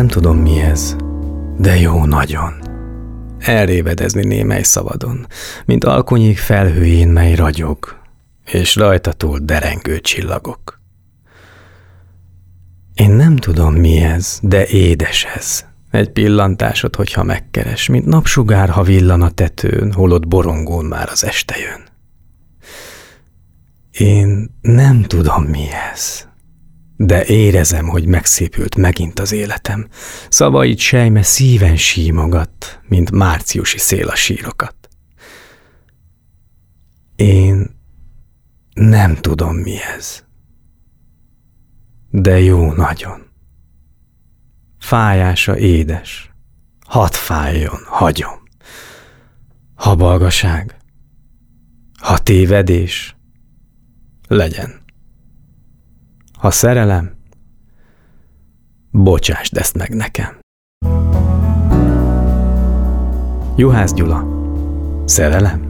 Nem tudom mi ez, de jó nagyon. Elrévedezni némely szabadon, mint alkonyék felhőjén, mely ragyog, és rajta túl derengő csillagok. Én nem tudom mi ez, de édes ez. Egy pillantásod, hogyha megkeres, mint napsugár, ha villan a tetőn, holott borongón már az este jön. Én nem tudom mi ez, de érezem, hogy megszépült megint az életem. Szavait sejme szíven símogat, mint márciusi szél a sírokat. Én nem tudom mi ez. De jó nagyon. Fájása édes. Hadd fájjon, hagyom. Ha balgaság, ha tévedés, legyen. Ha szerelem, bocsásd ezt meg nekem. Juhász Gyula, szerelem?